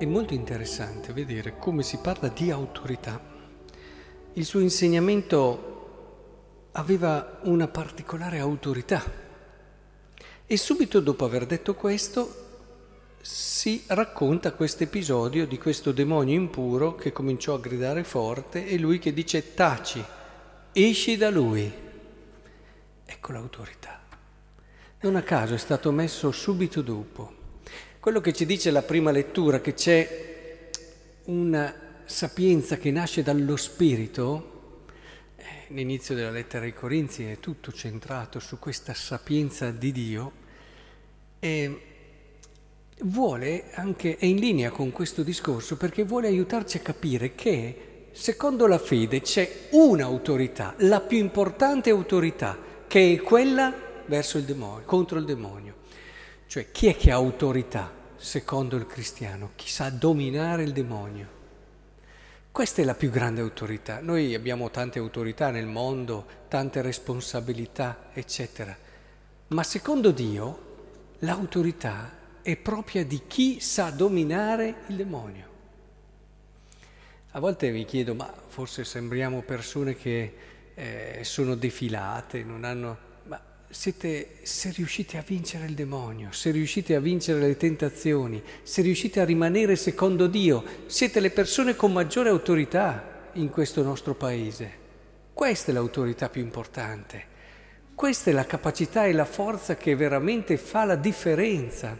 è molto interessante vedere come si parla di autorità. Il suo insegnamento aveva una particolare autorità e subito dopo aver detto questo si racconta questo episodio di questo demonio impuro che cominciò a gridare forte e lui che dice taci, esci da lui. Ecco l'autorità. Non a caso è stato messo subito dopo. Quello che ci dice la prima lettura, che c'è una sapienza che nasce dallo Spirito, eh, l'inizio della lettera ai Corinzi è tutto centrato su questa sapienza di Dio, e vuole anche, è in linea con questo discorso perché vuole aiutarci a capire che secondo la fede c'è un'autorità, la più importante autorità, che è quella verso il demonio, contro il demonio. Cioè chi è che ha autorità secondo il cristiano? Chi sa dominare il demonio? Questa è la più grande autorità. Noi abbiamo tante autorità nel mondo, tante responsabilità, eccetera. Ma secondo Dio l'autorità è propria di chi sa dominare il demonio. A volte mi chiedo, ma forse sembriamo persone che eh, sono defilate, non hanno... Siete, se riuscite a vincere il demonio, se riuscite a vincere le tentazioni, se riuscite a rimanere secondo Dio, siete le persone con maggiore autorità in questo nostro paese. Questa è l'autorità più importante. Questa è la capacità e la forza che veramente fa la differenza.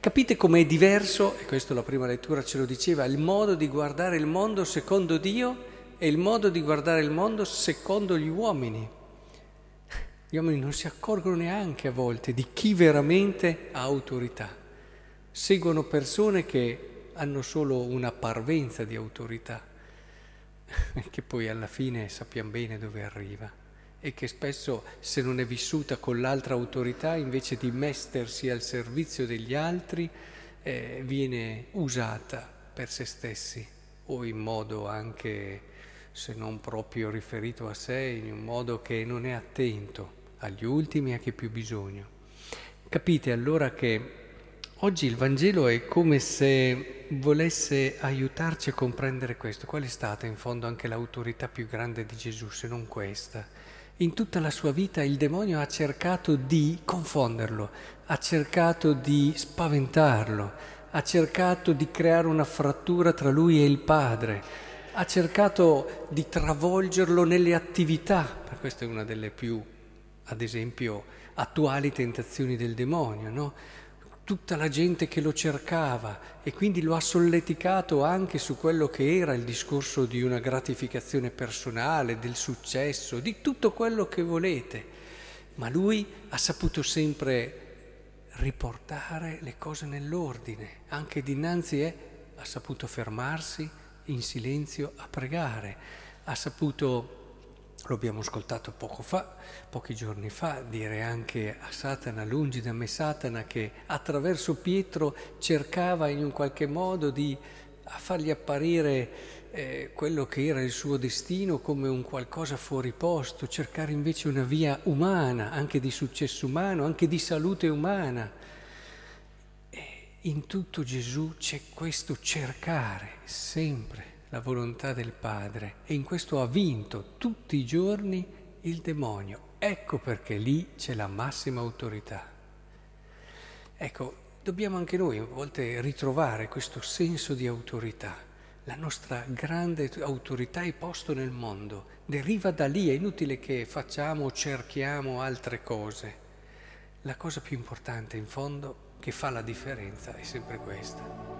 Capite com'è diverso, e questo la prima lettura ce lo diceva, il modo di guardare il mondo secondo Dio e il modo di guardare il mondo secondo gli uomini. Gli uomini non si accorgono neanche a volte di chi veramente ha autorità. Seguono persone che hanno solo una parvenza di autorità, che poi alla fine sappiamo bene dove arriva e che spesso se non è vissuta con l'altra autorità, invece di mettersi al servizio degli altri, eh, viene usata per se stessi o in modo anche, se non proprio riferito a sé, in un modo che non è attento agli ultimi e a chi più bisogno. Capite allora che oggi il Vangelo è come se volesse aiutarci a comprendere questo. Qual è stata in fondo anche l'autorità più grande di Gesù, se non questa? In tutta la sua vita il demonio ha cercato di confonderlo, ha cercato di spaventarlo, ha cercato di creare una frattura tra lui e il padre, ha cercato di travolgerlo nelle attività, questa è una delle più, ad esempio, attuali tentazioni del demonio, no? tutta la gente che lo cercava e quindi lo ha solleticato anche su quello che era il discorso di una gratificazione personale, del successo, di tutto quello che volete. Ma lui ha saputo sempre riportare le cose nell'ordine, anche dinanzi è, ha saputo fermarsi in silenzio a pregare, ha saputo lo abbiamo ascoltato poco fa, pochi giorni fa, dire anche a Satana, lungi da me Satana, che attraverso Pietro cercava in un qualche modo di fargli apparire eh, quello che era il suo destino come un qualcosa fuori posto, cercare invece una via umana, anche di successo umano, anche di salute umana. In tutto Gesù c'è questo cercare sempre la volontà del Padre e in questo ha vinto tutti i giorni il demonio. Ecco perché lì c'è la massima autorità. Ecco, dobbiamo anche noi a volte ritrovare questo senso di autorità. La nostra grande autorità è posto nel mondo, deriva da lì, è inutile che facciamo o cerchiamo altre cose. La cosa più importante in fondo che fa la differenza è sempre questa.